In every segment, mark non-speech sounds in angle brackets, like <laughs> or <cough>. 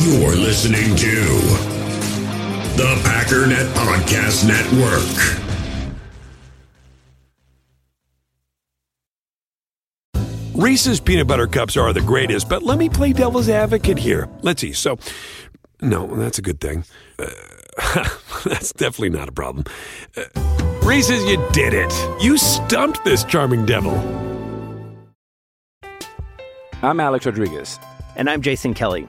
You're listening to the Packernet Podcast Network. Reese's peanut butter cups are the greatest, but let me play devil's advocate here. Let's see. So, no, that's a good thing. Uh, <laughs> that's definitely not a problem. Uh, Reese's, you did it. You stumped this charming devil. I'm Alex Rodriguez. And I'm Jason Kelly.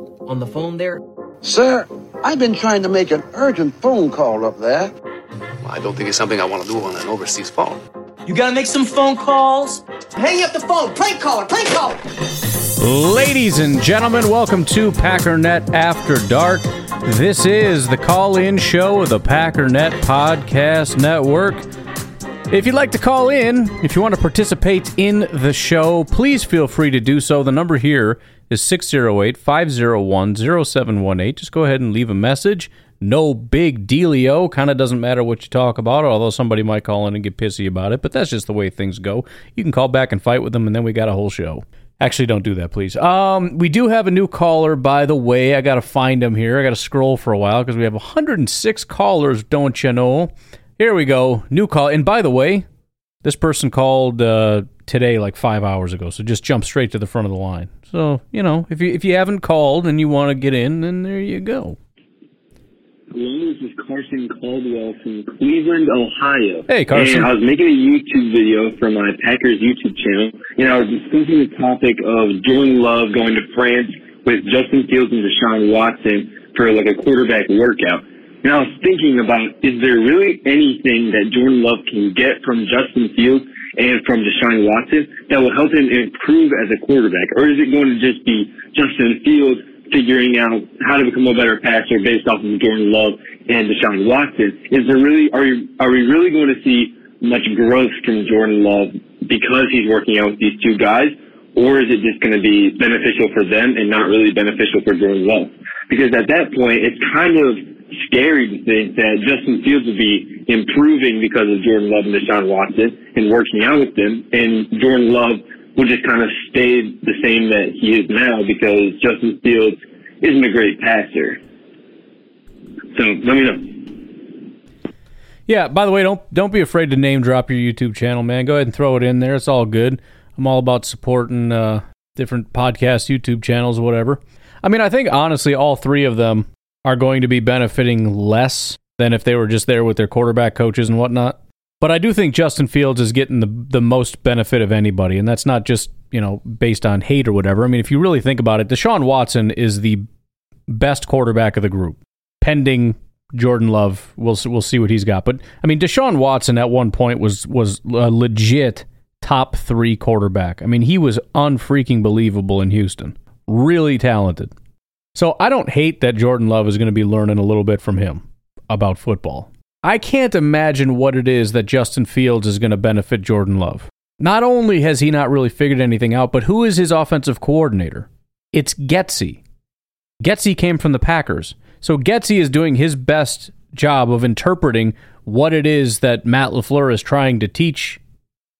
on the phone there? Sir, I've been trying to make an urgent phone call up there. I don't think it's something I want to do on an overseas phone. You gotta make some phone calls. Hang up the phone. Prank caller. Prank caller. Ladies and gentlemen, welcome to Packernet After Dark. This is the call in show of the Packernet Podcast Network. If you'd like to call in, if you want to participate in the show, please feel free to do so. The number here is 608 501 0718. Just go ahead and leave a message. No big dealio. Kind of doesn't matter what you talk about, although somebody might call in and get pissy about it, but that's just the way things go. You can call back and fight with them, and then we got a whole show. Actually, don't do that, please. Um, we do have a new caller, by the way. I got to find him here. I got to scroll for a while because we have 106 callers, don't you know? Here we go. New call. And by the way, this person called uh, today like five hours ago, so just jump straight to the front of the line. So, you know, if you, if you haven't called and you want to get in, then there you go. Hello, this is Carson Caldwell from Cleveland, Ohio. Hey, Carson. And I was making a YouTube video for my Packers YouTube channel, and I was discussing the topic of Jordan Love going to France with Justin Fields and Deshaun Watson for like a quarterback workout. And I was thinking about, is there really anything that Jordan Love can get from Justin Fields and from Deshaun Watson that will help him improve as a quarterback? Or is it going to just be Justin Fields figuring out how to become a better passer based off of Jordan Love and Deshaun Watson. Is there really are you, are we really going to see much growth from Jordan Love because he's working out with these two guys, or is it just going to be beneficial for them and not really beneficial for Jordan Love? Because at that point, it's kind of scary to think that Justin Fields would be improving because of Jordan Love and Deshaun Watson and working out with them, and Jordan Love will just kind of stay the same that he is now because Justin Fields isn't a great passer. So let me know. Yeah, by the way, don't don't be afraid to name drop your YouTube channel, man. Go ahead and throw it in there. It's all good. I'm all about supporting uh, different podcasts, YouTube channels, whatever. I mean, I think honestly, all three of them are going to be benefiting less than if they were just there with their quarterback coaches and whatnot. But I do think Justin Fields is getting the the most benefit of anybody, and that's not just you know based on hate or whatever. I mean, if you really think about it, Deshaun Watson is the best quarterback of the group, pending Jordan Love. We'll we'll see what he's got. But I mean, Deshaun Watson at one point was was a legit top three quarterback. I mean, he was unfreaking believable in Houston. Really talented. So I don't hate that Jordan Love is going to be learning a little bit from him about football. I can't imagine what it is that Justin Fields is going to benefit Jordan Love. Not only has he not really figured anything out, but who is his offensive coordinator? It's Getsy. Getsy came from the Packers. So Getsy is doing his best job of interpreting what it is that Matt LaFleur is trying to teach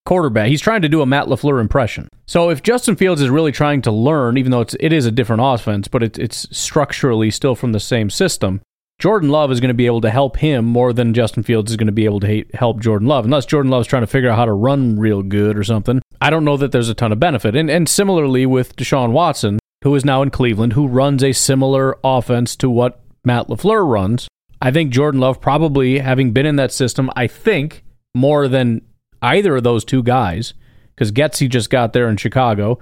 quarterback. He's trying to do a Matt LaFleur impression. So if Justin Fields is really trying to learn, even though it's, it is a different offense, but it, it's structurally still from the same system, Jordan Love is going to be able to help him more than Justin Fields is going to be able to help Jordan Love. Unless Jordan Love's trying to figure out how to run real good or something. I don't know that there's a ton of benefit. And, and similarly with Deshaun Watson, who is now in Cleveland, who runs a similar offense to what Matt LaFleur runs. I think Jordan Love probably, having been in that system, I think more than either of those two guys, because Getsy just got there in Chicago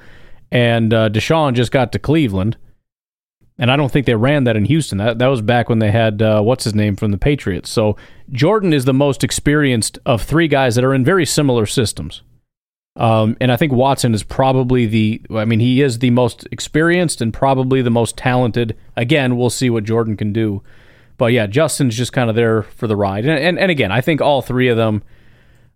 and uh, Deshaun just got to Cleveland. And I don't think they ran that in Houston. That that was back when they had uh, what's his name from the Patriots. So Jordan is the most experienced of three guys that are in very similar systems. Um, and I think Watson is probably the, I mean, he is the most experienced and probably the most talented. Again, we'll see what Jordan can do. But yeah, Justin's just kind of there for the ride. And, and, and again, I think all three of them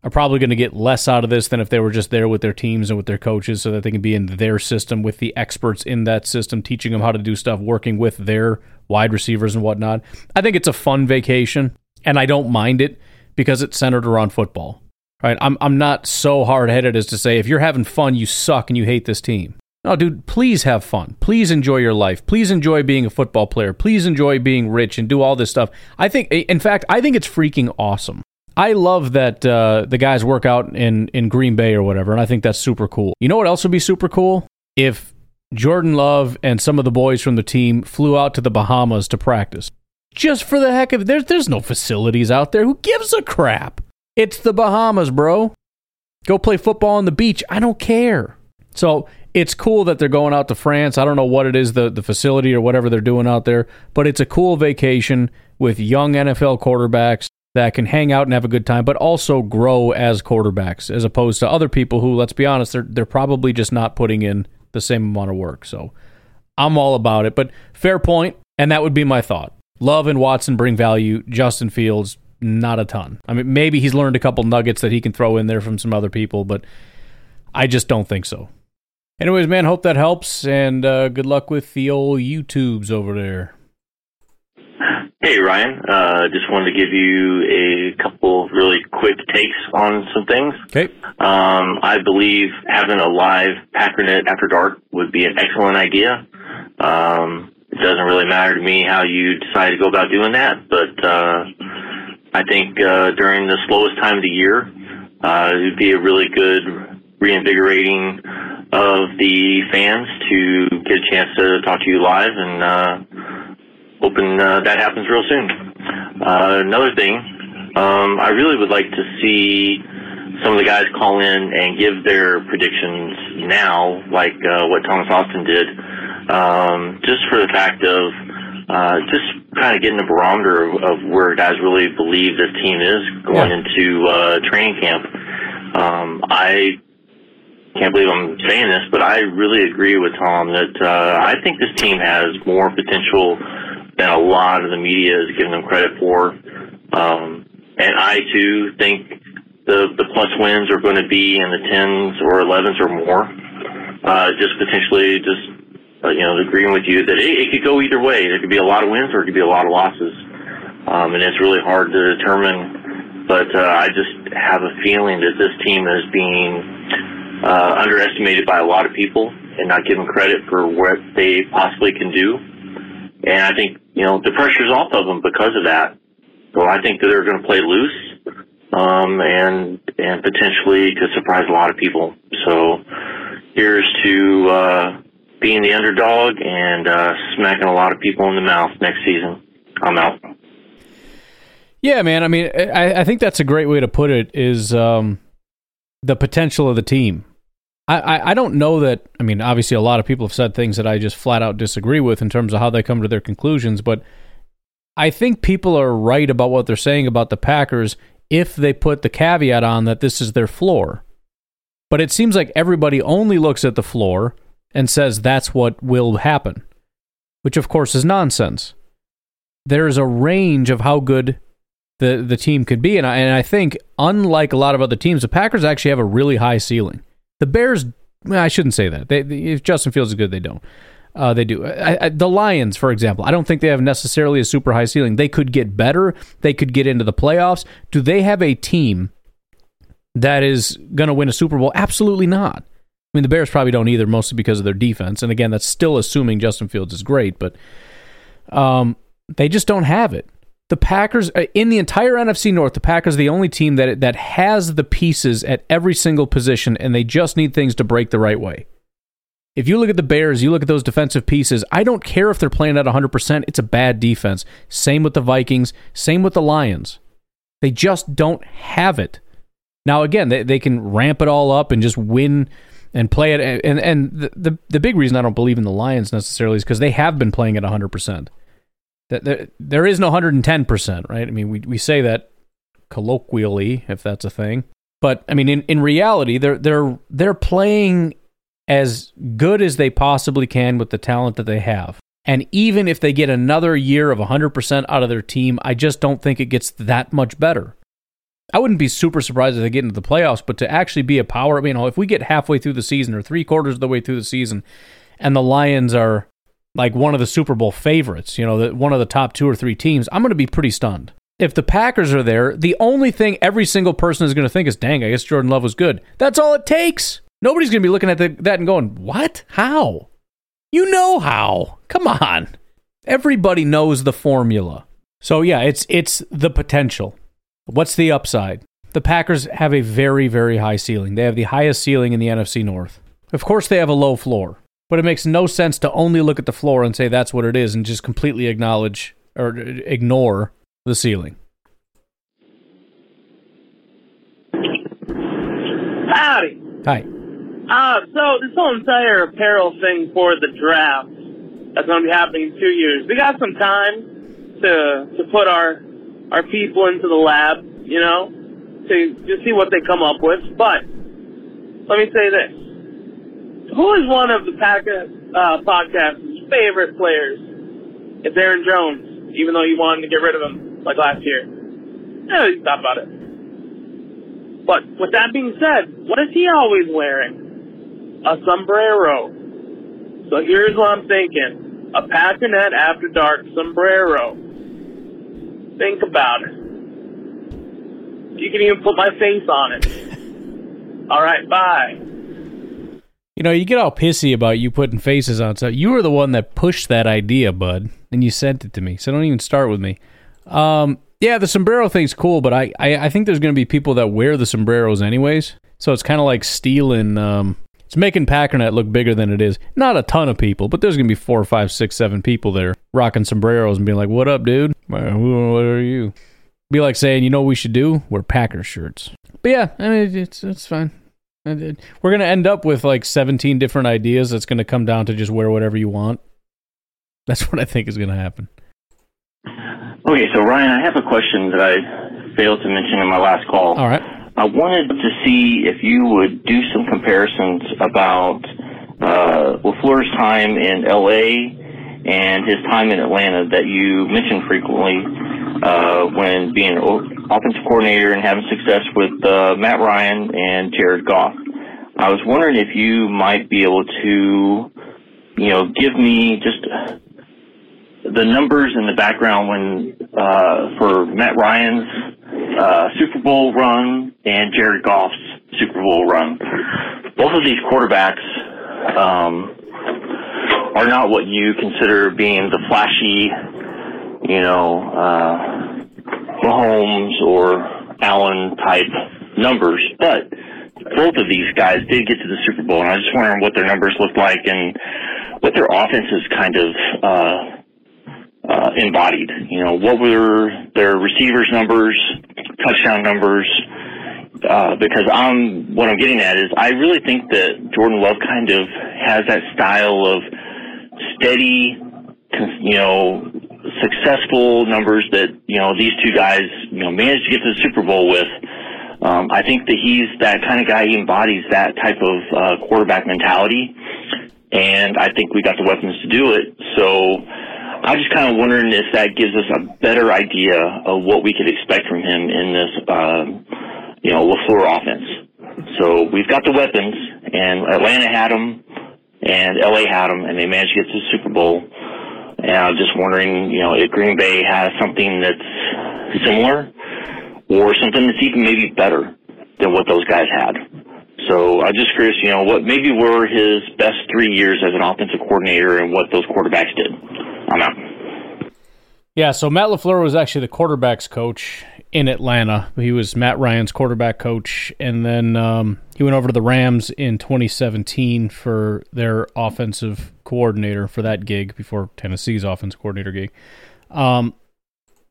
are probably going to get less out of this than if they were just there with their teams and with their coaches so that they can be in their system with the experts in that system, teaching them how to do stuff, working with their wide receivers and whatnot. I think it's a fun vacation, and I don't mind it because it's centered around football. Right? I'm I'm not so hard headed as to say if you're having fun, you suck and you hate this team. No, dude, please have fun. Please enjoy your life. Please enjoy being a football player. Please enjoy being rich and do all this stuff. I think, in fact, I think it's freaking awesome. I love that uh, the guys work out in, in Green Bay or whatever, and I think that's super cool. You know what else would be super cool? If Jordan Love and some of the boys from the team flew out to the Bahamas to practice. Just for the heck of it. There's, there's no facilities out there. Who gives a crap? It's the Bahamas, bro. Go play football on the beach. I don't care. So it's cool that they're going out to France. I don't know what it is, the, the facility or whatever they're doing out there, but it's a cool vacation with young NFL quarterbacks that can hang out and have a good time, but also grow as quarterbacks, as opposed to other people who, let's be honest, they're they're probably just not putting in the same amount of work. So I'm all about it. But fair point, and that would be my thought. Love and Watson bring value. Justin Fields, not a ton. I mean, maybe he's learned a couple nuggets that he can throw in there from some other people, but I just don't think so. Anyways, man, hope that helps, and uh, good luck with the old YouTubes over there. Hey, Ryan. Uh, just wanted to give you a couple really quick takes on some things. Okay. Um, I believe having a live Packernet after dark would be an excellent idea. Um, it doesn't really matter to me how you decide to go about doing that, but uh, I think uh, during the slowest time of the year, uh, it would be a really good reinvigorating of the fans to get a chance to talk to you live and uh, hoping uh, that happens real soon. Uh, another thing, um, I really would like to see some of the guys call in and give their predictions now, like uh, what Thomas Austin did, um, just for the fact of uh, just kind of getting a barometer of, of where guys really believe this team is going Yeah. into uh, training camp. Um, I can't believe I'm saying this, but I really agree with Tom that uh, I think this team has more potential than a lot of the media is giving them credit for. Um, and I too think the the plus wins are going to be in the tens or elevens or more. Uh, just potentially, just uh, you know, agreeing with you that it, it could go either way. There could be a lot of wins or it could be a lot of losses, um, and it's really hard to determine. But uh, I just have a feeling that this team is being uh, underestimated by a lot of people and not given credit for what they possibly can do. And I think, you know, the pressure's off of them because of that. So I think that they're going to play loose, um, and, and potentially could surprise a lot of people. So here's to, uh, being the underdog and, uh, smacking a lot of people in the mouth next season. I'm out. Yeah, man. I mean, I, I think that's a great way to put it. Is um, the potential of the team. I, I, don't know that. I mean, obviously, a lot of people have said things that I just flat out disagree with in terms of how they come to their conclusions. But I think people are right about what they're saying about the Packers if they put the caveat on that this is their floor. But it seems like everybody only looks at the floor and says that's what will happen, which of course is nonsense. There's a range of how good the the team could be, and I, and I think unlike a lot of other teams, the Packers actually have a really high ceiling. The Bears, I shouldn't say that. They, if Justin Fields is good, they don't. Uh, they do. I, I, the Lions, for example, I don't think they have necessarily a super high ceiling. They could get better. They could get into the playoffs. Do they have a team that is going to win a Super Bowl? Absolutely not. I mean, the Bears probably don't either, mostly because of their defense. And again, that's still assuming Justin Fields is great, but um, they just don't have it. The Packers uh, in the entire NFC North, the Packers are the only team that that has the pieces at every single position, and they just need things to break the right way. If you look at the Bears, you look at those defensive pieces, I don't care if they're playing at 100%, it's a bad defense. Same with the Vikings, same with the Lions. They just don't have it. Now, again, they, they can ramp it all up and just win and play it. And, and the, the, the big reason I don't believe in the Lions necessarily is because they have been playing at 100%. That there, there is no 110%, right? I mean, we, we say that colloquially, if that's a thing. But I mean, in, in reality, they're they're they're playing as good as they possibly can with the talent that they have. And even if they get another year of 100% out of their team, I just don't think it gets that much better. I wouldn't be super surprised if they get into the playoffs, but to actually be a power, you know, if we get halfway through the season or three quarters of the way through the season, and the Lions are like one of the Super Bowl favorites, you know, the, one of the top two or three teams, I'm going to be pretty stunned. If the Packers are there, the only thing every single person is going to think is, dang, I guess Jordan Love was good. That's all it takes. Nobody's going to be looking at the, that and going, what? How? You know how. Come on. Everybody knows the formula. So yeah, it's it's the potential. What's the upside? The Packers have a very very high ceiling. They have the highest ceiling in the NFC North. Of course they have a low floor, but it makes no sense to only look at the floor and say that's what it is and just completely acknowledge or ignore the ceiling. Howdy. Hi. Uh, so this whole entire apparel thing for the draft that's going to be happening in two years. We got some time to to put our our people into the lab, you know, to to see what they come up with. But let me say this: Who is one of the Pack uh, podcast's favorite players? It's Aaron Jones, even though you wanted to get rid of him like last year. Yeah, you thought about it. But with that being said, what is he always wearing? a sombrero. So here's what I'm thinking. A Packernet After Dark sombrero. Think about it. You can even put my face on it. <laughs> All right, bye. You know, you get all pissy about you putting faces on stuff. You were the one that pushed that idea, bud, and you sent it to me. So don't even start with me. Um, yeah, the sombrero thing's cool, but I, I, I think there's going to be people that wear the sombreros anyways. So it's kind of like stealing um, it's making Packernet look bigger than it is. Not a ton of people, but there's gonna be four, five, six, seven people there rocking sombreros and being like, "What up, dude? What are you?" Be like saying, "You know what we should do? Wear Packer shirts." But yeah, I mean, it's it's fine. We're gonna end up with like 17 different ideas. That's gonna come down to just wear whatever you want. That's what I think is gonna happen. Okay, so Ryan, I have a question that I failed to mention in my last call. All right. I wanted to see if you would do some comparisons about uh, LaFleur's time in LA and his time in Atlanta that you mentioned frequently uh, when being an offensive coordinator and having success with uh, Matt Ryan and Jared Goff. I was wondering if you might be able to, you know, give me just the numbers and the background when uh, for Matt Ryan's uh, Super Bowl run and Jared Goff's Super Bowl run. Both of these quarterbacks um, are not what you consider being the flashy, you know, uh, Mahomes or Allen type numbers, but both of these guys did get to the Super Bowl, and I was just wondering what their numbers looked like and what their offenses kind of uh, uh, embodied. You know, what were their receivers' numbers, touchdown numbers? Uh, because I'm what I'm getting at is I really think that Jordan Love kind of has that style of steady, you know, successful numbers that you know these two guys you know managed to get to the Super Bowl with. Um, I think that he's that kind of guy. He embodies that type of uh, quarterback mentality, and I think we got the weapons to do it. So I'm just kind of wondering if that gives us a better idea of what we could expect from him in this, uh, you know, LaFleur offense. So we've got the weapons, and Atlanta had them, and LA had them, and they managed to get to the Super Bowl. And I'm just wondering, you know, if Green Bay has something that's similar, or something that's even maybe better than what those guys had. So I'm just curious, you know, what maybe were his best three years as an offensive coordinator and what those quarterbacks did. I'm out. Yeah, so Matt LaFleur was actually the quarterbacks coach in Atlanta. He was Matt Ryan's quarterback coach, and then um, he went over to the Rams in 2017 for their offensive coordinator for that gig before Tennessee's offensive coordinator gig. Um,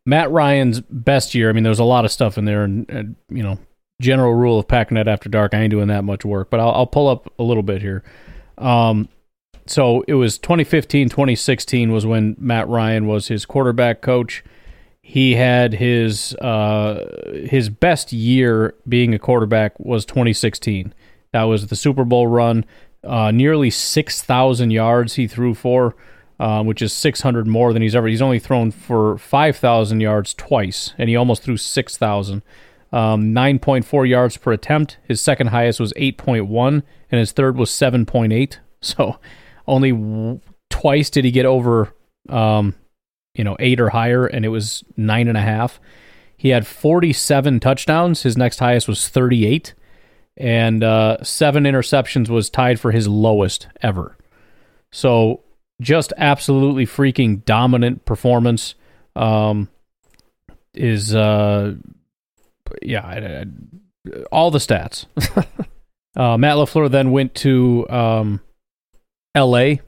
Matt Ryan's best year. I mean, there was a lot of stuff in there, and, and you know, general rule of Packernet after dark. I ain't doing that much work, but I'll, I'll pull up a little bit here. Um, so it was 2015, 2016 was when Matt Ryan was his quarterback coach. He had his uh, his best year being a quarterback was 2016. That was the Super Bowl run. Uh, nearly 6,000 yards he threw for, uh, which is 600 more than he's ever. He's only thrown for 5,000 yards twice, and he almost threw 6,000. Um, 9.4 yards per attempt. His second highest was 8.1, and his third was 7.8. <laughs> So only w- twice did he get over, um, you know, eight or higher, and it was nine and a half. He had 47 touchdowns. His next highest was 38, and uh, seven interceptions was tied for his lowest ever. So just absolutely freaking dominant performance. Um, is uh, yeah, I, I, all the stats. <laughs> uh, Matt Lafleur then went to um, L.A.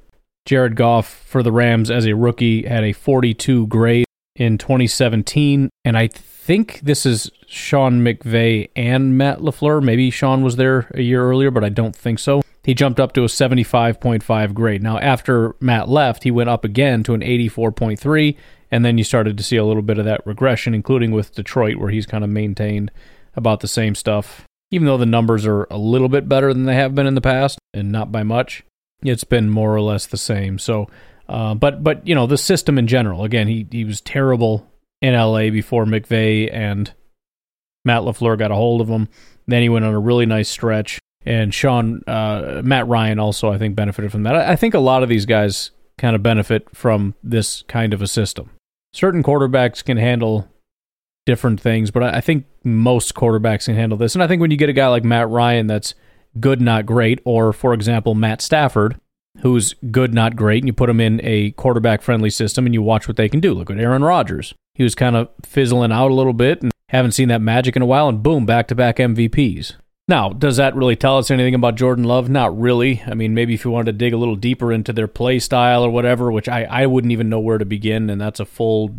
Jared Goff for the Rams as a rookie had a 42 grade in 2017, and I think this is Sean McVay and Matt Lafleur. Maybe Sean was there a year earlier, but I don't think so. He jumped up to a 75.5 grade. Now, after Matt left, he went up again to an 84.3, and then you started to see a little bit of that regression, including with Detroit, where he's kind of maintained about the same stuff. Even though the numbers are a little bit better than they have been in the past, and not by much, it's been more or less the same. So, uh, but but you know the system in general. Again, he he was terrible in LA before McVay and Matt Lafleur got a hold of him. Then he went on a really nice stretch, and Sean uh, Matt Ryan also I think benefited from that. I, I think a lot of these guys kind of benefit from this kind of a system. Certain quarterbacks can handle different things, but I, I think most quarterbacks can handle this. And I think when you get a guy like Matt Ryan that's good, not great, or for example, Matt Stafford, who's good, not great, and you put him in a quarterback friendly system and you watch what they can do. Look at Aaron Rodgers. He was kind of fizzling out a little bit and haven't seen that magic in a while, and boom, back to back MVPs. Now, does that really tell us anything about Jordan Love? Not really. I mean, maybe if you wanted to dig a little deeper into their play style or whatever, which I, I wouldn't even know where to begin, and that's a full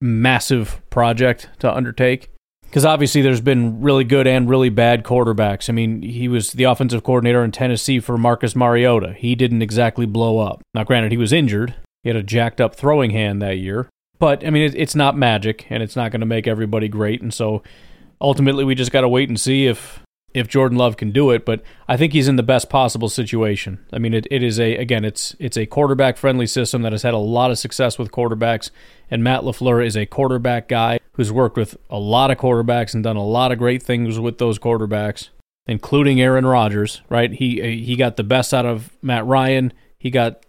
massive project to undertake because obviously there's been really good and really bad quarterbacks. I mean, he was the offensive coordinator in Tennessee for Marcus Mariota. He didn't exactly blow up. Now, granted, he was injured. He had a jacked up throwing hand that year. But, I mean, it, it's not magic, and it's not going to make everybody great. And so ultimately, we just got to wait and see if if Jordan Love can do it, but I think he's in the best possible situation. I mean, it, it is a again, it's it's a quarterback friendly system that has had a lot of success with quarterbacks, and Matt Lafleur is a quarterback guy who's worked with a lot of quarterbacks and done a lot of great things with those quarterbacks, including Aaron Rodgers. Right? He uh, he got the best out of Matt Ryan. He got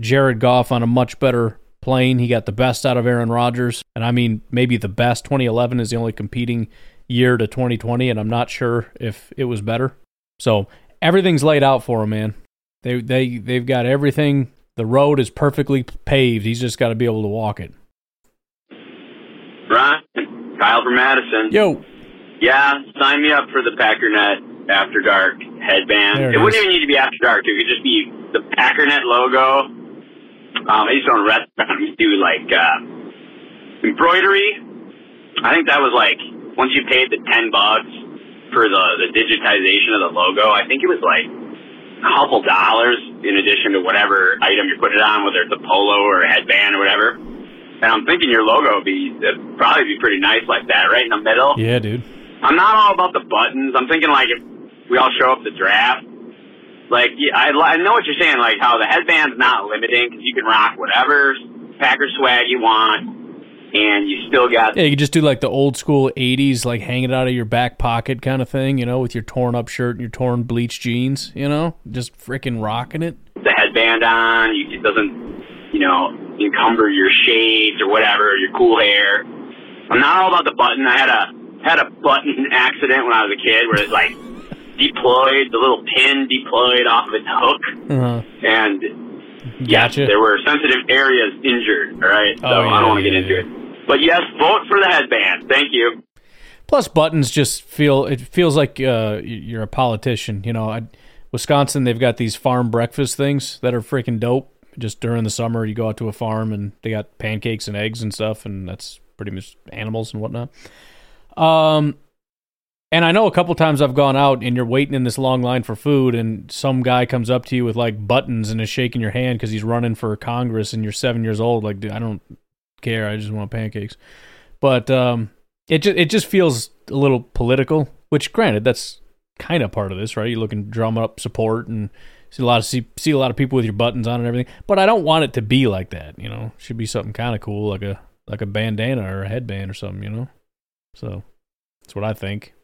Jared Goff on a much better plane. He got the best out of Aaron Rodgers, and I mean maybe the best. 2011 is the only competing year to 2020, and I'm not sure if it was better. So everything's laid out for him, man. They they they've got everything. The road is perfectly paved. He's just got to be able to walk it. Ryan, Kyle from Madison. Yo. Yeah, sign me up for the Packernet After Dark headband. It, it wouldn't even need to be After Dark. It could just be the Packernet logo. Um, I used to own a restaurant. Used to do like uh, embroidery. I think that was like once you paid the ten bucks for the the digitization of the logo. I think it was like a couple dollars in addition to whatever item you put it on, whether it's a polo or a headband or whatever. And I'm thinking your logo would be it'd probably be pretty nice like that, right in the middle. Yeah, dude. I'm not all about the buttons. I'm thinking like if we all show up the draft, like yeah, I, I know what you're saying, like how the headband's not limiting because you can rock whatever Packer swag you want, and you still got Yeah, you could just do like the old school '80s, like hanging out of your back pocket kind of thing, you know, with your torn up shirt and your torn bleached jeans, you know, just freaking rocking it. the headband on. You, it doesn't, you know, encumber your shades or whatever, your cool hair. I'm not all about the button. I had a had a button accident when I was a kid where it like <laughs> deployed, the little pin deployed off of its hook, Uh-huh. and yes, Gotcha. there were sensitive areas injured. All right, so Oh, I don't want to yeah, get into it. But yes, vote for the headband. Thank you. Plus, buttons just feel it feels like uh, you're a politician. You know, I, Wisconsin they've got these farm breakfast things that are freaking dope. Just during the summer, you go out to a farm and they got pancakes and eggs and stuff, and that's pretty much animals and whatnot. Um, and I know a couple times I've gone out and you're waiting in this long line for food, and some guy comes up to you with like buttons and is shaking your hand because he's running for Congress, and you're seven years old. Like, dude, I don't care. I just want pancakes. But um, it just it just feels a little political. Which, granted, that's kind of part of this, right? You're looking to drum up support and see a lot of see, see a lot of people with your buttons on and everything. But I don't want it to be like that. You know, should be something kind of cool, like a like a bandana or a headband or something. You know, so that's what I think.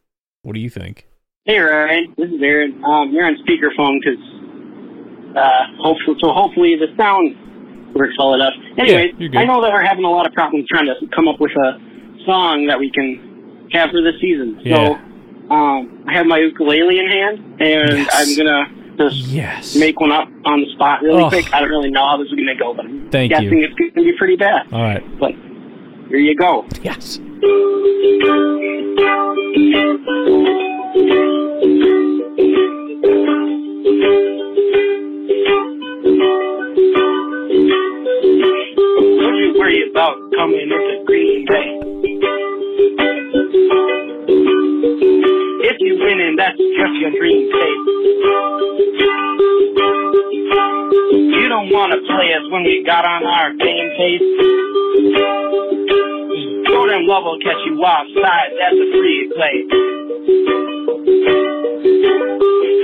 What do you think? Hey Ryan, this is Aaron. Um, you're on speakerphone because uh, hopefully, so hopefully the sound works well enough. Anyway, Yeah, I know that we're having a lot of problems trying to come up with a song that we can have for this season. Yeah. So um, I have my ukulele in hand, and I'm gonna just yes. make one up on the spot really Oh. quick. I don't really know how this is gonna go, but I'm Thank you. guessing it's gonna be pretty bad. All right. But here you go. Yes. Don't you worry about coming into Green Bay. If you win, and that's just your dream state. You don't want to play us when we got on our game face. Jordan Love will catch you offside. That's a free play.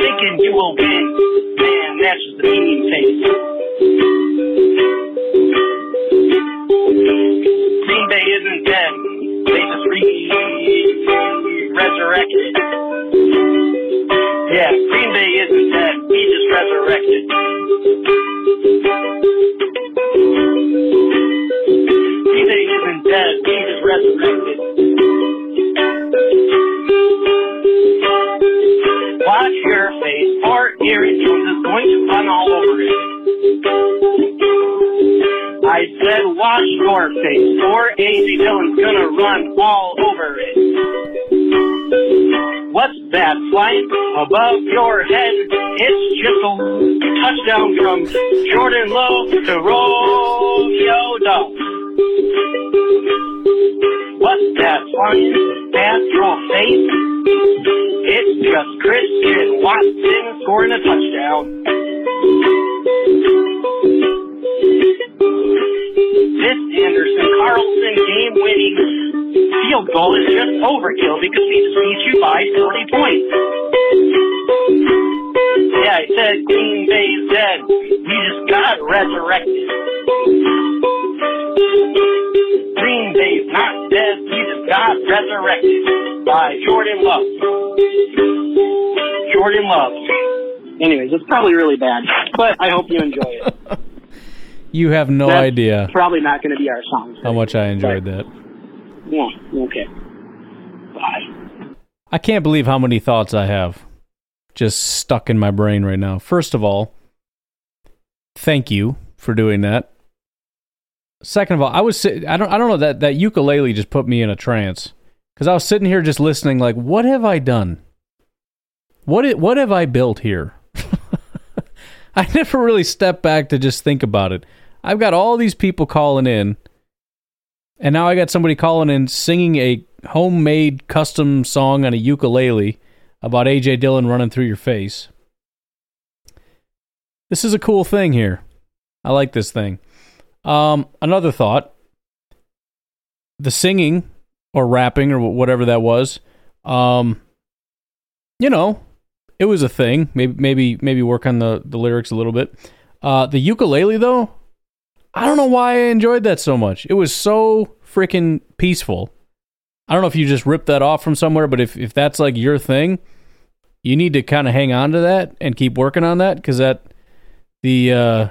Thinking you will win, man, that's just the team face. Dead. Resurrected. Watch your face, going to run all over it. I said wash your face, gonna run all over it. What's that flying above your head? It's just a touchdown from Jordan Love to Romeo Doubs. What's that past your face? It's just Christian Watson scoring a touchdown. This Anderson Carlson game winning field goal is just overkill because he just beat you by 40 points. Yeah, I said Green dead. We just got resurrected. Green Bay's not dead. We just got resurrected by Jordan Love. Jordan Love. Anyways, it's probably really bad, but I hope you enjoy it. <laughs> You have no That's idea Probably not going to be our song. how much I enjoyed that. Yeah, okay. Bye. I can't believe how many thoughts I have just stuck in my brain right now. First of all, thank you for doing that. Second of all, I was I don't I don't know that that ukulele just put me in a trance cuz I was sitting here just listening like what have I done? What i- what have I built here? <laughs> I never really stepped back to just think about it. I've got all these people calling in and now I got somebody calling in singing a homemade custom song on a ukulele about AJ Dillon running through your face. This is a cool thing here. I like this thing. Um, another thought: the singing or rapping or whatever that was. Um, you know, it was a thing. Maybe maybe maybe work on the the lyrics a little bit. Uh, the ukulele though, I don't know why I enjoyed that so much. It was so freaking peaceful. I don't know if you just ripped that off from somewhere, but if if that's like your thing, you need to kind of hang on to that and keep working on that because that the uh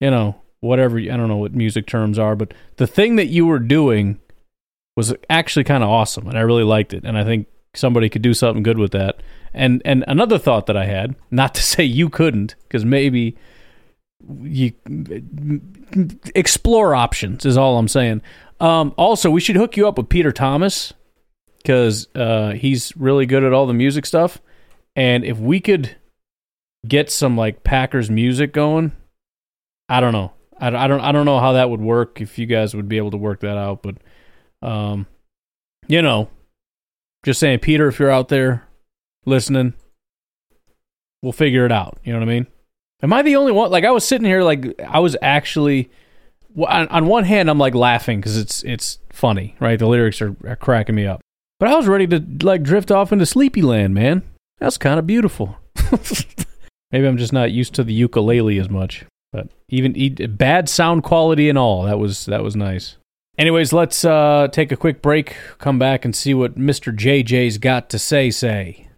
you know whatever I don't know what music terms are, but the thing that you were doing was actually kind of awesome, and I really liked it, and I think somebody could do something good with that. And and another thought that I had, not to <laughs> say you couldn't, because maybe you explore options is all I'm saying. Um, also, we should hook you up with Peter Thomas because uh, he's really good at all the music stuff. And if we could get some like Packers music going, I don't know. I, I don't I don't know how that would work if you guys would be able to work that out, but um, you know, just saying, Peter, if you're out there listening, we'll figure it out. You know what I mean? Am I the only one? Like I was sitting here, like I was actually on, on one hand, I'm like laughing because it's it's funny, right? The lyrics are, are cracking me up. But I was ready to like drift off into Sleepy Land, man. That's kind of beautiful. <laughs> Maybe I'm just not used to the ukulele as much. But even bad sound quality and all, that was that was nice. Anyways, let's uh, take a quick break. Come back and see what Mr. JJ's got to say. Say.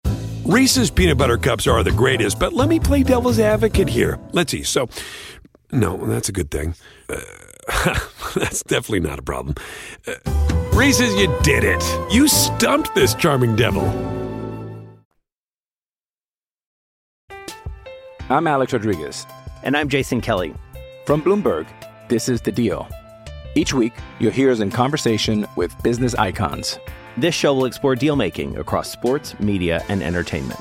Reese's peanut butter cups are the greatest, but let me play devil's advocate here. Let's see. So, no, that's a good thing. Uh, <laughs> that's definitely not a problem. Uh, Reese's, you did it. You stumped this charming devil. I'm Alex Rodriguez. And I'm Jason Kelly. From Bloomberg, this is The Deal. Each week, you'll hear us in conversation with business icons. This show will explore deal making across sports, media, and entertainment.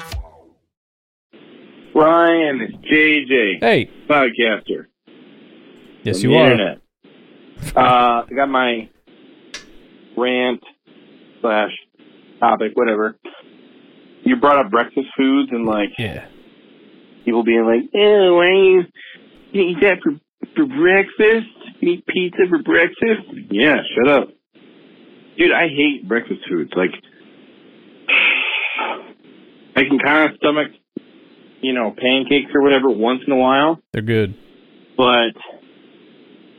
Ryan, it's JJ. Hey. Podcaster. Yes, you are. Internet. Uh, I got my rant slash topic, whatever. You brought up breakfast foods and like Yeah. people being like, "Oh, why you, you eat that for for breakfast? You eat pizza for breakfast?" Yeah, shut up, dude. I hate breakfast foods. Like, <sighs> I can kind of stomach, you know, pancakes or whatever once in a while, They're good. but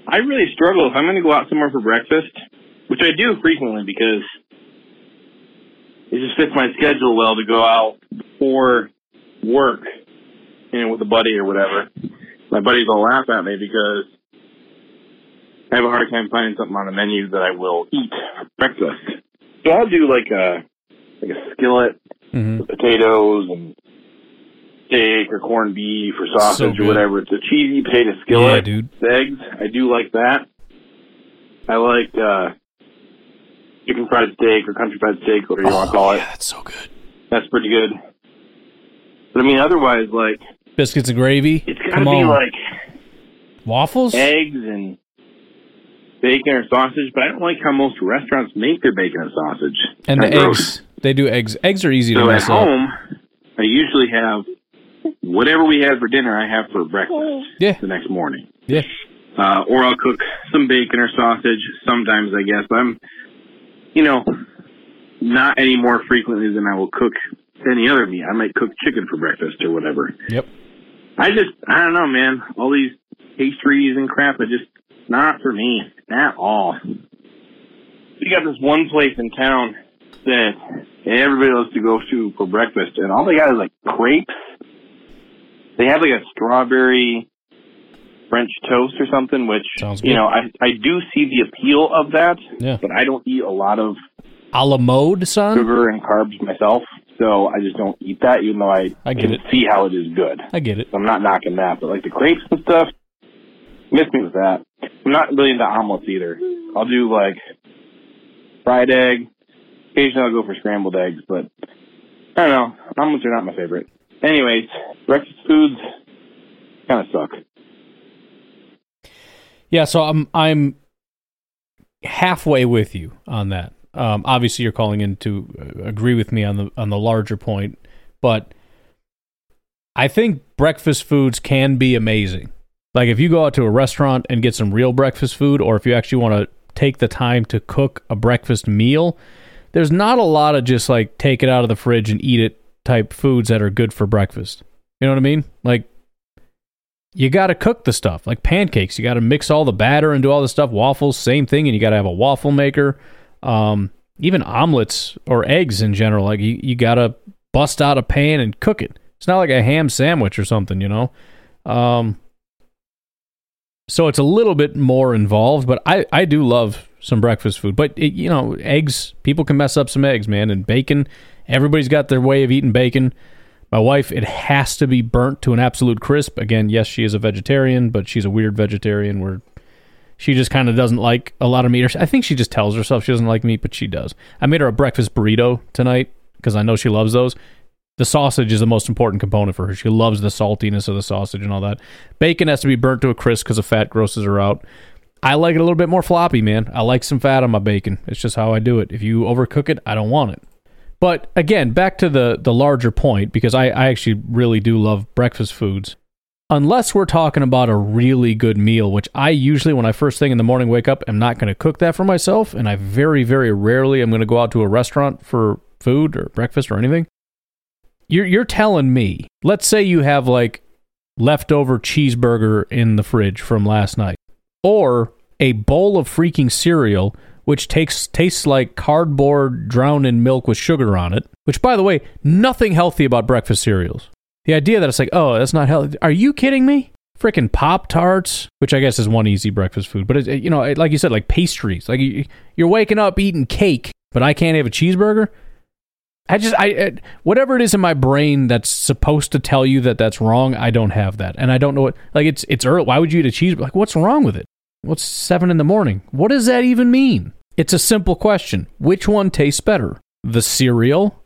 I really struggle if I'm going to go out somewhere for breakfast, which I do frequently because it just fits my schedule well to go out before work, you know, with a buddy or whatever. My buddies will laugh at me because I have a hard time finding something on the menu that I will eat for breakfast. So I'll do like a like a skillet Mm-hmm. with potatoes and steak or corned beef or sausage good. or whatever. It's a cheesy potato skillet. Yeah, dude. Eggs. I do like that. I like uh chicken fried steak or country fried steak, whatever you want to call it. Oh, That's so good. That's pretty good. But I mean, otherwise, like Biscuits and gravy. it's gotta Come be on. like Waffles? eggs and bacon or sausage. But I don't like how most restaurants make their bacon and sausage. and the gross. eggs. They do eggs. Eggs are easy to So at mess up. home, I usually have whatever we had for dinner. I have for breakfast. Yeah. The next morning. Yeah. Uh, or I'll cook some bacon or sausage. Sometimes I guess I'm, you know, not any more frequently than I will cook any other meat. I might cook chicken for breakfast or whatever. Yep. I just, I don't know, man. All these pastries and crap are just not for me at all. We got this one place in town that everybody loves to go to for breakfast, and all they got is like crepes. They have like a strawberry French toast or something, which Sounds you know I I do see the appeal of that, Yeah. but I don't eat a lot of A la mode, son? sugar and carbs myself, so I just don't eat that, even though I, I get can it. see how it is good. I get it. I'm not knocking that, but like the crepes and stuff, miss me with that. I'm not really into omelets either. I'll do like fried egg. Occasionally I'll go for scrambled eggs, but I don't know. Omelets are not my favorite. Anyways, breakfast foods kind of suck. Yeah, so I'm I'm halfway with you on that. Um, obviously, you're calling in to uh, agree with me on the on the larger point, but I think breakfast foods can be amazing. Like if you go out to a restaurant and get some real breakfast food, or if you actually want to take the time to cook a breakfast meal, there's not a lot of just like take it out of the fridge and eat it type foods that are good for breakfast. You know what I mean? Like you got to cook the stuff like pancakes. You got to mix all the batter and do all the stuff. Waffles, same thing, and you got to have a waffle maker. Um, even omelets or eggs in general, like you, you got to bust out a pan and cook it. It's not like a ham sandwich or something, you know. Um, so it's a little bit more involved, but I I do love some breakfast food. But it, you know, eggs, people can mess up some eggs, man, and bacon. Everybody's got their way of eating bacon. My wife, it has to be burnt to an absolute crisp. Again, yes, she is a vegetarian, but she's a weird vegetarian where she just kind of doesn't like a lot of meat. I think she just tells herself she doesn't like meat, but she does. I made her a breakfast burrito tonight because I know she loves those. The sausage is the most important component for her. She loves the saltiness of the sausage and all that. Bacon has to be burnt to a crisp because the fat grosses her out. I like it a little bit more floppy, man. I like some fat on my bacon. It's just how I do it. If you overcook it, I don't want it. But again, back to the the larger point, because I, I actually really do love breakfast foods. Unless we're talking about a really good meal, which I usually, when I first thing in the morning wake up, am not going to cook that for myself, and I very, very rarely am going to go out to a restaurant for food or breakfast or anything. You're you're telling me, let's say you have like leftover cheeseburger in the fridge from last night, or a bowl of freaking cereal which takes tastes like cardboard drowned in milk with sugar on it. Which, by the way, nothing healthy about breakfast cereals. The idea that it's like, oh, that's not healthy. Are you kidding me? Freaking Pop Tarts, which I guess is one easy breakfast food, but it, you know, like you said, like pastries. Like you're waking up eating cake, but I can't have a cheeseburger. I just, I, whatever it is in my brain that's supposed to tell you that that's wrong, I don't have that, and I don't know what. Like it's, it's early. Why would you eat a cheeseburger? Like what's wrong with it? What's seven in the morning? What does that even mean? It's a simple question. Which one tastes better? The cereal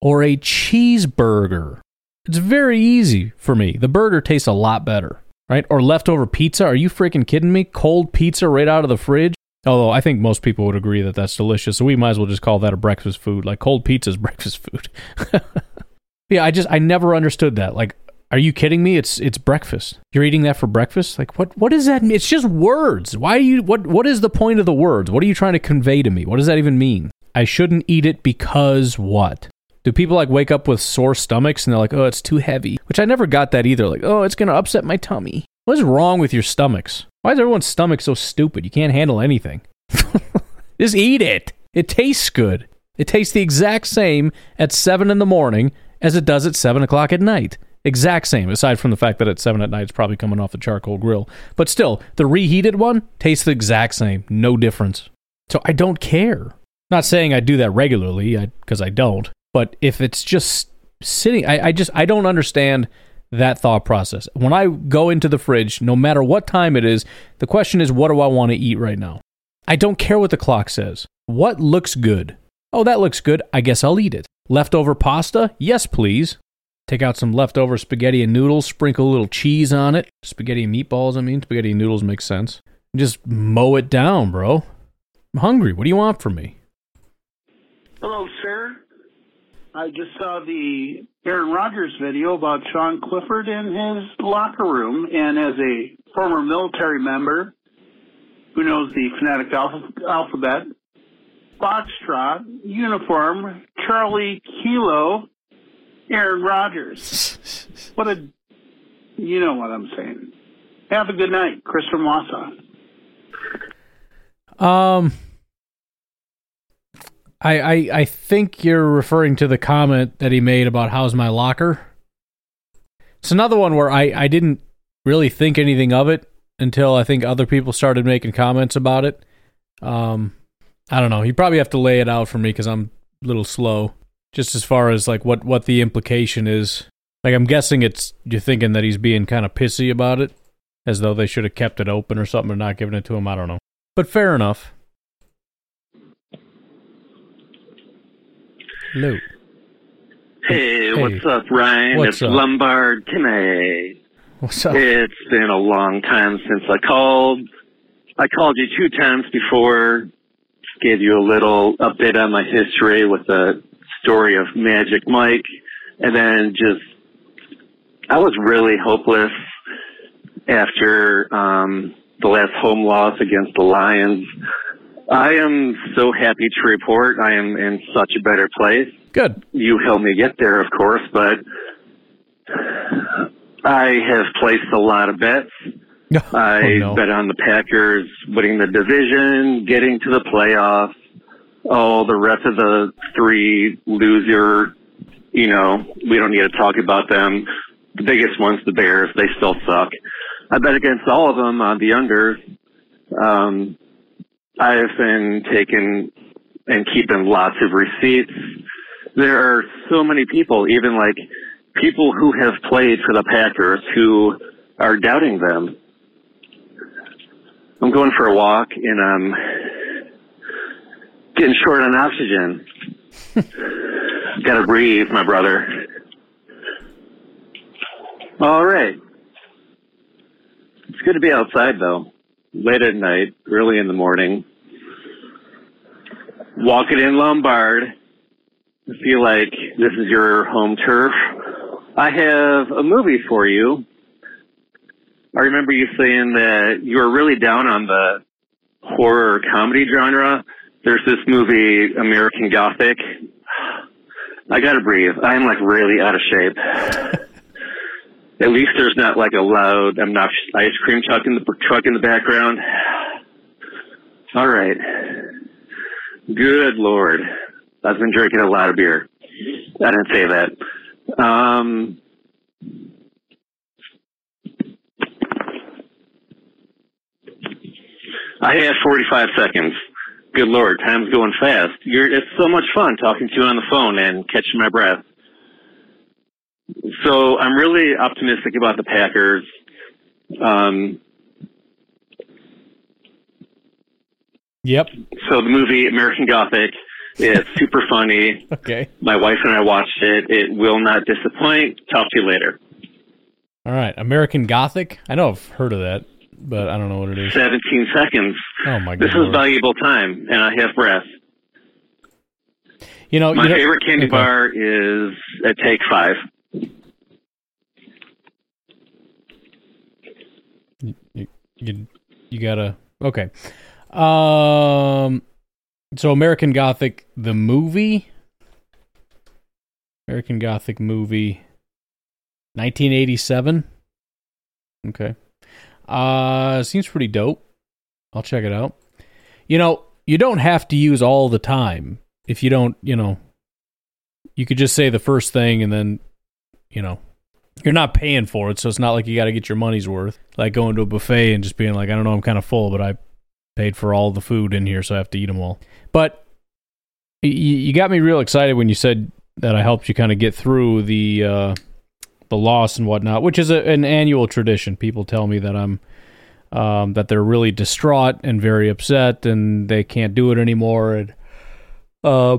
or a cheeseburger? It's very easy for me. The burger tastes a lot better, right? Or leftover pizza. Are you freaking kidding me? Cold pizza right out of the fridge? Although I think most people would agree that that's delicious. So we might as well just call that a breakfast food. Like cold pizza is <laughs> breakfast food. <laughs> yeah, I just, I never understood that. Like, are you kidding me? It's it's breakfast. You're eating that for breakfast? Like what what does that mean? It's just words. Why are you what what is the point of the words? What are you trying to convey to me? What does that even mean? I shouldn't eat it because what? Do people like wake up with sore stomachs and they're like, "Oh, it's too heavy." Which I never got that either. Like, "Oh, it's going to upset my tummy." What is wrong with your stomachs? Why is everyone's stomach so stupid? You can't handle anything. <laughs> just eat it. It tastes good. It tastes the exact same at 7 in the morning as it does at 7 o'clock at night. Exact same, aside from the fact that at 7 at night it's probably coming off the charcoal grill. But still, the reheated one tastes the exact same. No difference. So I don't care. Not saying I do that regularly, because I, I, don't. But if it's just sitting, I, I just, I don't understand that thought process. When I go into the fridge, no matter what time it is, the question is, what do I want to eat right now? I don't care what the clock says. What looks good? Oh, that looks good. I guess I'll eat it. Leftover pasta? Yes, please. Take out some leftover spaghetti and noodles, sprinkle a little cheese on it. Spaghetti and meatballs, I mean. Spaghetti and noodles makes sense. Just mow it down, bro. I'm hungry. What do you want from me? Hello, sir. I just saw the Aaron Rodgers video about Sean Clifford in his locker room, and as a former military member who knows the phonetic alphabet, Foxtrot, uniform, Charlie Kilo, Aaron Rodgers. What a, you know what I'm saying. Have a good night, Chris from Wausau. Um, I, I I think you're referring to the comment that he made about how's my locker. It's another one where I I didn't really think anything of it until I think other people started making comments about it. Um, I don't know. You probably have to lay it out for me because I'm a little slow just as far as like what what the implication is. Like I'm guessing it's you're thinking that he's being kind of pissy about it, as though they should have kept it open or something or not given it to him. I don't know, but fair enough. Hello. Hey, hey, what's up, Ryan? What's it's up? Lombard Timmy. What's up? It's been a long time since I called. I called you two times before. Gave you a little update on my history with the story of Magic Mike, and then just I was really hopeless after um, the last home loss against the Lions. I am so happy to report I am in such a better place. Good. You helped me get there, of course, but I have placed a lot of bets. <laughs> I Oh, no. bet on the Packers winning the division, getting to the playoffs. Oh, the rest of the three loser, you know, we don't need to talk about them. The biggest one's the Bears. They still suck. I bet against all of them on the unders. Um, I have been taking and keeping lots of receipts. There are so many people, even like people who have played for the Packers who are doubting them. I'm going for a walk and I'm getting short on oxygen. <laughs> Gotta breathe, my brother. All right. It's good to be outside though. Late at night, early in the morning. Walking in Lombard. I feel like this is your home turf. I have a movie for you. I remember you saying that you were really down on the horror comedy genre. There's this movie, American Gothic. I gotta breathe. I'm like really out of shape. <laughs> At least there's not like a loud, obnoxious ice cream truck in the truck in the background. All right. Good lord. I've been drinking a lot of beer. I didn't say that. Um, I have 45 seconds. Good lord, time's going fast. You're, it's so much fun talking to you on the phone and catching my breath. So I'm really optimistic about the Packers. Um, Yep. so the movie American Gothic is <laughs> super funny. Okay. My wife and I watched it. It will not disappoint. Talk to you later. All right. American Gothic. I know I've heard of that, but I don't know what it is. 17 seconds. Oh my god. This is valuable time, and I have breath. You know, My you know- favorite candy okay. bar is a Take Five. You, you you gotta okay. Um, so American Gothic the movie, American Gothic movie, nineteen eighty seven. Okay, uh, seems pretty dope. I'll check it out. You know, you don't have to use all the time if you don't. You know, you could just say the first thing and then, you know, you're not paying for it, so it's not like you got to get your money's worth. Like going to a buffet and just being like, I don't know, I'm kind of full, but I paid for all the food in here, so I have to eat them all. But you got me real excited when you said that I helped you kind of get through the uh, the loss and whatnot, which is a, an annual tradition. People tell me that I'm um, that they're really distraught and very upset, and they can't do it anymore, and uh,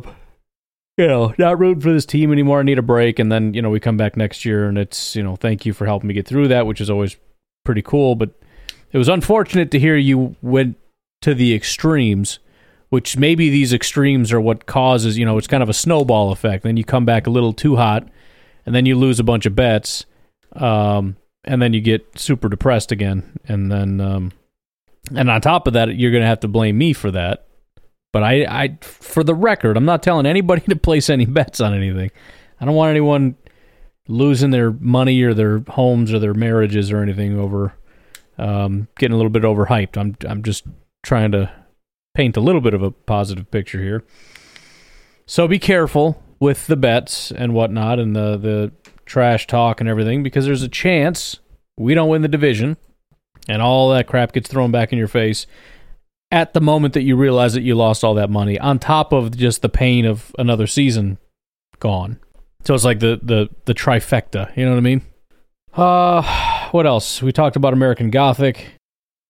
you know, not rooting for this team anymore. I need a break. And then, you know, we come back next year and it's, you know, thank you for helping me get through that, which is always pretty cool. But it was unfortunate to hear you went to the extremes, which maybe these extremes are what causes, you know, it's kind of a snowball effect. Then you come back a little too hot and then you lose a bunch of bets. Um, and then you get super depressed again. And then, um, and on top of that, you're going to have to blame me for that. But I, I, for the record, I'm not telling anybody <laughs> to place any bets on anything. I don't want anyone losing their money or their homes or their marriages or anything over um, getting a little bit overhyped. I'm, I'm just trying to paint a little bit of a positive picture here. So be careful with the bets and whatnot and the the trash talk and everything because there's a chance we don't win the division and all that crap gets thrown back in your face at the moment that you realize that you lost all that money on top of just the pain of another season gone. So it's like the the the trifecta, you know what I mean? Uh what else? We talked about American Gothic.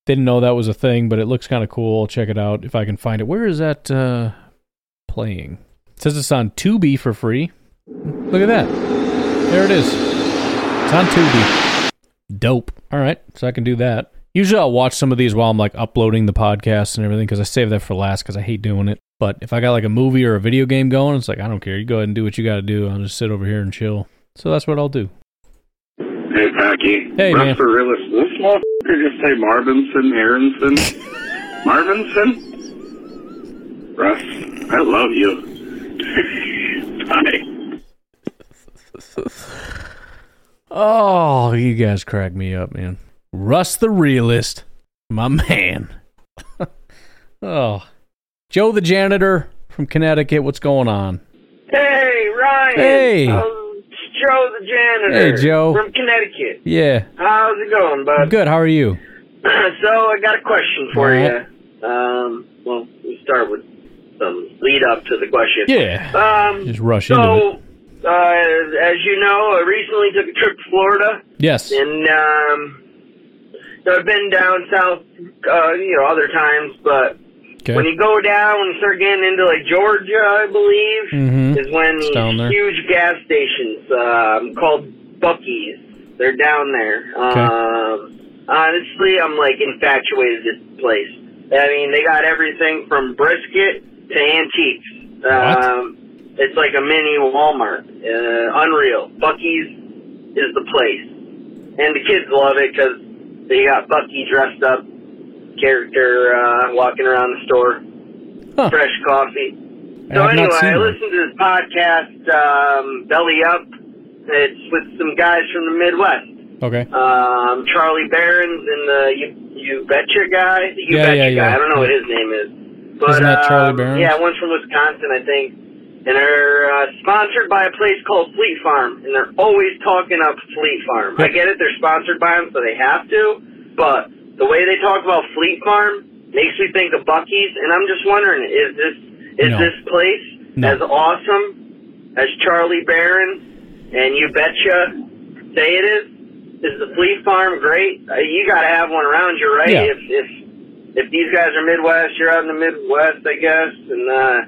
Didn't know that was a thing, but it looks kind of cool. Check it out if I can find it. Where is that uh playing? It says it's on Tubi for free. Look at that. There it is. It's on Tubi. Dope. All right, so I can do that. Usually I'll watch some of these while I'm like uploading the podcast and everything because I save that for last because I hate doing it. But if I got like a movie or a video game going, it's like I don't care. You go ahead and do what you got to do. I'll just sit over here and chill. So that's what I'll do. Hey, Packy. Hey, Russ man. for realist. This motherfucker just say Marvinson, Aronson, Marvinson. Russ, I love you. <laughs> Oh, you guys crack me up, man. Russ the realist, my man. <laughs> oh, Joe the janitor from Connecticut. What's going on? Hey, Ryan. Hey. Um, it's Joe the janitor. Hey, Joe. From Connecticut. Yeah, How's it going, bud? good. How are you? <clears throat> so I got a question for All you. Um, well, we start with some lead up to the question. Yeah. Um, Just rush so, into it. uh, as you know, I recently took a trip to Florida. Yes. And um, so I've been down south, uh, you know, other times, but Okay. when you go down and start getting into like Georgia, I believe, Mhm. is when these huge gas stations um, called Buc-ee's. They're down there. Um, honestly, I'm like infatuated with this place. I mean, they got everything from brisket to antiques. Um, it's like a mini Walmart. Uh, unreal. Buc-ee's is the place, and the kids love it because they got Buc-ee dressed up character uh, walking around the store, fresh coffee. I So not anyway, I listened to this podcast, um, Belly Up. It's with some guys from the Midwest. Okay. Um, Charlie Berens and the You, you Betcha guy. The You Yeah, Betcha yeah, yeah. guy. I don't know what his name is. But, Isn't that Charlie um, Berens? Yeah, one's from Wisconsin, I think. And they're uh, sponsored by a place called Fleet Farm. And they're always talking up Fleet Farm. I get it, they're sponsored by them, so they have to. But the way they talk about Fleet Farm makes me think of Buc-ee's. And I'm just wondering, is this is No. this place No. as awesome as Charlie Barron and You Betcha say it is? Is the Fleet Farm great? Uh, you got to have one around you, right? Yeah. If if if these guys are Midwest, you're out in the Midwest, I guess, and uh,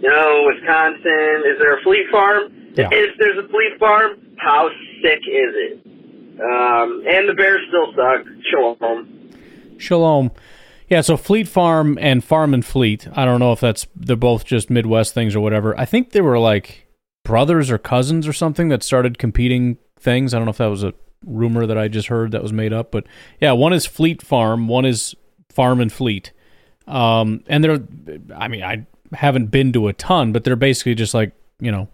you know Wisconsin. Is there a Fleet Farm? Yeah. If there's a Fleet Farm, how sick is it? Um, and the Bears still suck. Shalom. Shalom. Yeah, so Fleet Farm and Farm and Fleet. I don't know if that's they're both just Midwest things or whatever. I think they were like brothers or cousins or something that started competing things. I don't know if that was a rumor that I just heard that was made up, but yeah, one is Fleet Farm, one is Farm and Fleet. Um, and they're, I mean, I haven't been to a ton, but they're basically just like you know,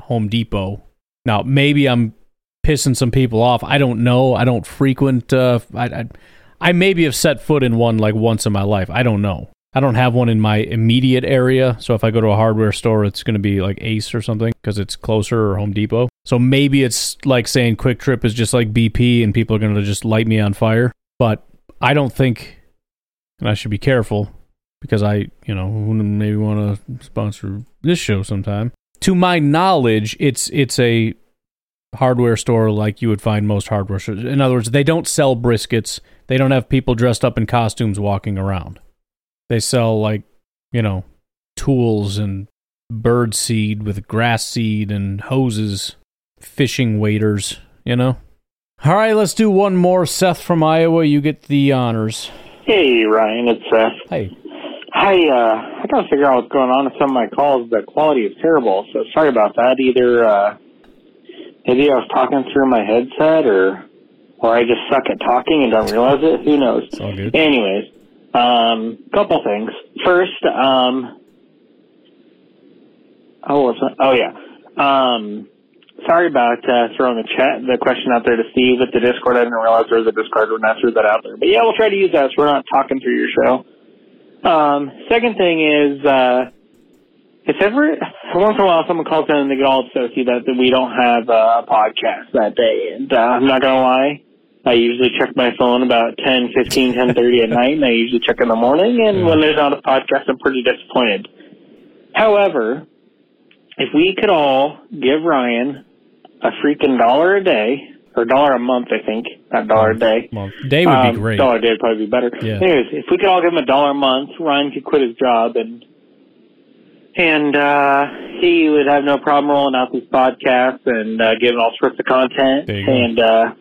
Home Depot. Now maybe I'm pissing some people off. I don't know. I don't frequent. Uh, I, I I maybe have set foot in one like once in my life. I don't know. I don't have one in my immediate area. So if I go to a hardware store, it's going to be like Ace or something because it's closer or Home Depot. So maybe it's like saying QuikTrip is just like BP and people are going to just light me on fire. But I don't think, and I should be careful because I, you know, maybe want to sponsor this show sometime. To my knowledge, it's it's a hardware store like you would find most hardware stores. In other words, they don't sell briskets. They don't have people dressed up in costumes walking around. They sell like, you know, tools and bird seed with grass seed and hoses, fishing waders, you know. All right, let's do one more. Seth from Iowa, you get the honors. Hey, Ryan, it's Seth. Hey. Hi, uh, I gotta figure out what's going on with some of my calls. The quality is terrible, so sorry about that. Either, uh, maybe I was talking through my headset or, or I just suck at talking and don't realize it. Who knows? all good. Anyways, um, couple things. First, um, oh, what's that? Oh, yeah. Um, sorry about, uh, throwing the chat, the question out there to Steve with the Discord. I didn't realize there was a Discord when I threw that out there. But yeah, we'll try to use that so we're not talking through your show. Um, second thing is, uh, if ever, once in a while someone calls in and they get all associated that, that we don't have a podcast that day. And, uh, I'm not gonna lie, I usually check my phone about 10, 15, 10.30 at night, and I usually check in the morning, and when there's not a podcast, I'm pretty disappointed. However, if we could all give Ryan a freaking dollar a day, or dollar a month, I think, not dollar a day. Month. Day would be Um, great. Dollar a day would probably be better. Yeah. Anyways, if we could all give him a dollar a month, Ryan could quit his job and and uh he would have no problem rolling out these podcasts and uh giving all sorts of content. There you go. And uh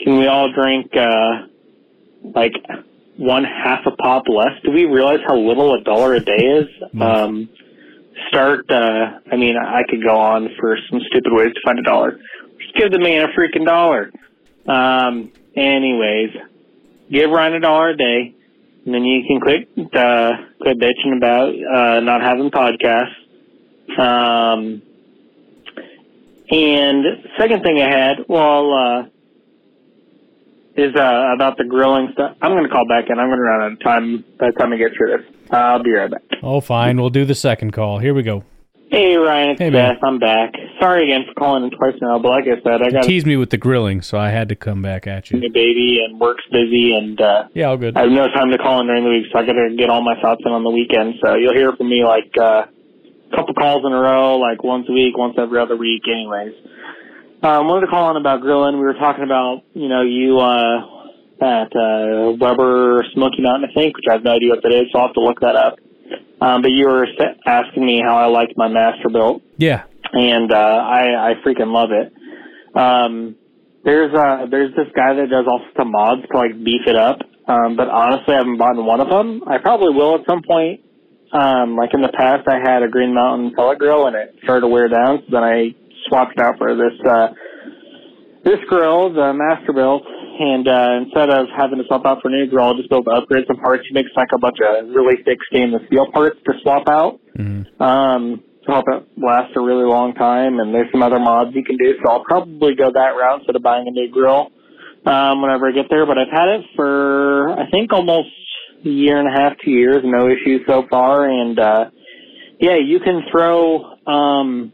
can we all drink uh like one half a pop less? Do we realize how little a dollar a day is? um start uh I mean I could go on for some stupid ways to find a dollar. Just give the man a freaking dollar. Um, anyways, give Ryan a dollar a day, and then you can quit uh, quit bitching about uh, not having podcasts. Um, and second thing I had, well, uh, is uh, about the grilling stuff. I'm going to call back in. I'm going to run out of time by the time I get through this. I'll be right back. Oh, fine. We'll do the second call. Here we go. Hey, Ryan, it's Hey, man. Beth. I'm back. Sorry again for calling in twice now, but like I said, I got a teased me with the grilling, so I had to come back at you. new baby and work's busy, and uh, Yeah, all good. I have no time to call in during the week, so I got to get all my thoughts in on the weekend. So you'll hear from me like uh, a couple calls in a row, like once a week, once every other week, anyways. Um, wanted to call in about grilling. We were talking about, you know, you uh, at uh, Weber Smoky Mountain, I think, which I have no idea what that is, so I'll have to look that up. Um, but you were asking me how I liked my Masterbuilt Yeah. and uh, I I freaking love it. Um, there's uh there's this guy that does all sorts of mods to like beef it up, um, but honestly, I haven't bought one of them. I probably will at some point. Um, like in the past, I had a Green Mountain pellet grill, and it started to wear down, so then I swapped out for this uh, this grill, the Masterbuilt. And uh, instead of having to swap out for a new grill, I just built upgrade some parts. He makes like a bunch of really thick stainless steel parts to swap out um, to help it last a really long time. And there's some other mods you can do, so I'll probably go that route instead of buying a new grill um, whenever I get there. But I've had it for I think almost a year and a half, two years, no issues so far. And uh, yeah, you can throw. Um,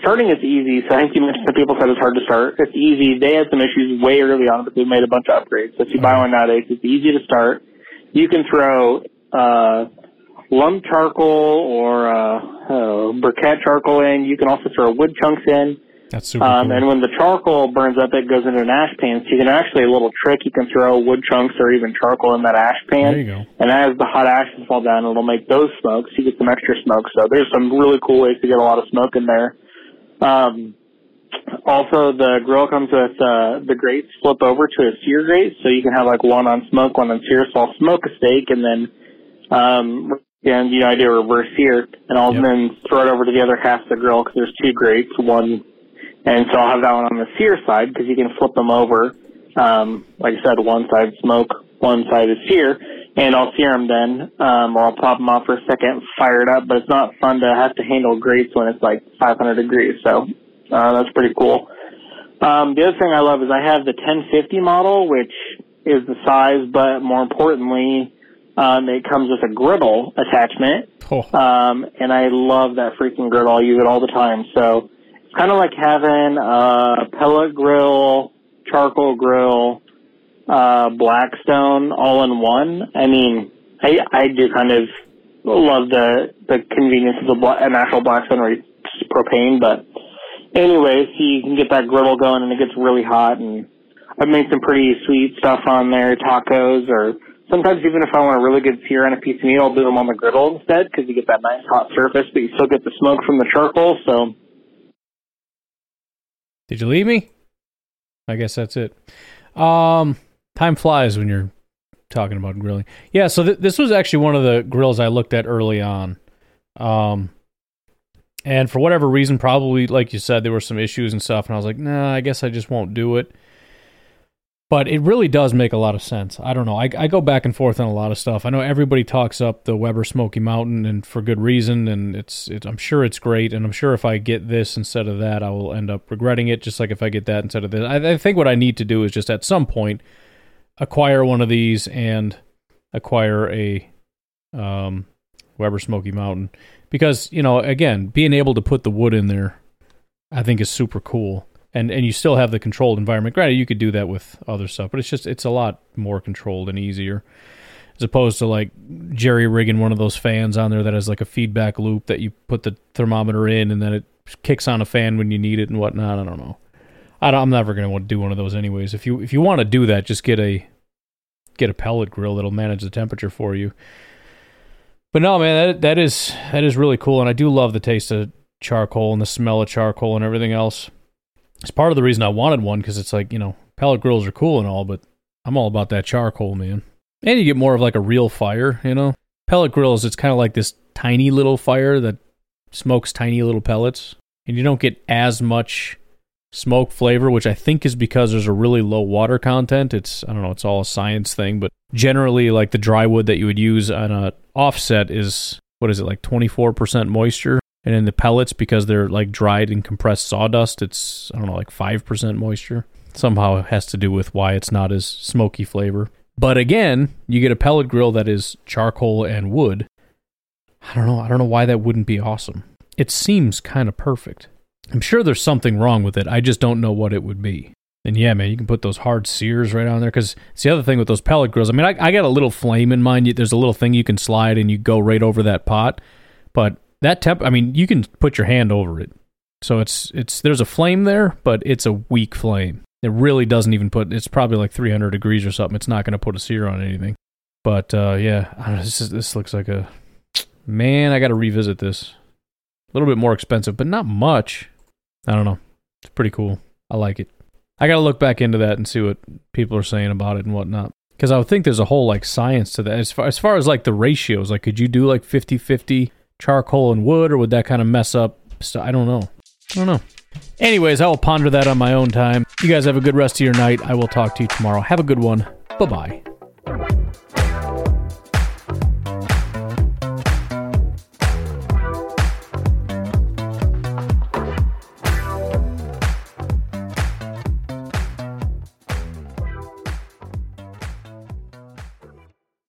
starting is easy. So I think you mentioned that people said it's hard to start. It's easy. They had some issues way early on, but they made a bunch of upgrades. So if you buy one nowadays, it's easy to start. You can throw uh, lump charcoal or uh, uh, briquette charcoal in. You can also throw wood chunks in. That's super Um, cool. and when the charcoal burns up, it goes into an ash pan. So you can actually a little trick. You can throw wood chunks or even charcoal in that ash pan. There you go. And as the hot ashes fall down, it'll make those smokes. You get some extra smoke. So there's some really cool ways to get a lot of smoke in there. Um, also, the grill comes with uh, the grates flip over to a sear grate, so you can have like one on smoke, one on sear. So I'll smoke a steak and then, um, and you know, I do a reverse sear, and I'll then throw it over to the other half of the grill because there's two grates, one, and so I'll have that one on the sear side because you can flip them over. Um, like I said, one side smoke, one side is sear, and I'll sear them then, um, or I'll pop them off for a second, fire it up. But it's not fun to have to handle grates when it's like 500 degrees. So uh, that's pretty cool. Um, the other thing I love is I have the 1050 model, which is the size, but more importantly, um, it comes with a griddle attachment. Um, and I love that freaking griddle. I use it all the time. So it's kind of like having a pellet grill, charcoal grill, uh, Blackstone all in one. I mean, I, I do kind of love the, the convenience of the bla- an actual Blackstone or propane, but anyways, you can get that griddle going and it gets really hot and I've made some pretty sweet stuff on there, tacos or sometimes even if I want a really good sear on a piece of meat, I'll do them on the griddle instead because you get that nice hot surface, but you still get the smoke from the charcoal. So Did you leave me? I guess that's it. Um, time flies when you're talking about grilling. Yeah, so th- this was actually one of the grills I looked at early on. Um, and for whatever reason, probably like you said, there were some issues and stuff, and I was like, nah, I guess I just won't do it. But it really does make a lot of sense. I don't know. I, I go back and forth on a lot of stuff. I know everybody talks up the Weber Smoky Mountain, and for good reason. And it's, it, I'm sure it's great. And I'm sure if I get this instead of that, I will end up regretting it. Just like if I get that instead of this. I, I think what I need to do is just at some point acquire one of these and acquire a um, Weber Smoky Mountain because you know again being able to put the wood in there, I think is super cool. And and you still have the controlled environment. Granted, you could do that with other stuff, but it's just it's a lot more controlled and easier as opposed to like jerry rigging one of those fans on there that has like a feedback loop that you put the thermometer in and then it kicks on a fan when you need it and whatnot. I don't know. I I'm never going to want to do one of those anyways. If you if you want to do that, just get a get a pellet grill that'll manage the temperature for you. But no, man, that that is that is really cool, and I do love the taste of charcoal and the smell of charcoal and everything else. It's part of the reason I wanted one because it's like you know pellet grills are cool and all, but I'm all about that charcoal, man. And you get more of like a real fire, you know. Pellet grills, it's kind of like this tiny little fire that smokes tiny little pellets, and you don't get as much smoke flavor, which I think is because there's a really low water content. It's I don't know, it's all a science thing, but generally like the dry wood that you would use on a offset is what is it like 24% moisture? And in the pellets because they're like dried and compressed sawdust it's i don't know like 5% moisture. Somehow it has to do with why it's not as smoky flavor. But again you get a pellet grill that is charcoal and wood. I don't know i don't know why that wouldn't be awesome. It seems kind of perfect i'm sure there's something wrong with it i just don't know what it would be and yeah, man, you can put those hard sears right on there because it's the other thing with those pellet grills. I mean, I, I got a little flame in mind. There's a little thing you can slide and you go right over that pot. But that temp, I mean, you can put your hand over it. So it's it's there's a flame there, but it's a weak flame. It really doesn't even put. It's probably like 300 degrees or something. It's not going to put a sear on anything. But uh, yeah, know, this is, this looks like a man. I got to revisit this. A little bit more expensive, but not much. I don't know. It's pretty cool. I like it. I got to look back into that and see what people are saying about it and whatnot. Because I would think there's a whole like science to that. As far as far as like the ratios, like could you do like 50-50 charcoal and wood, or would that kind of mess up? I don't know. I don't know. Anyways, I will ponder that on my own time. You guys have a good rest of your night. I will talk to you tomorrow. Have a good one. Bye bye.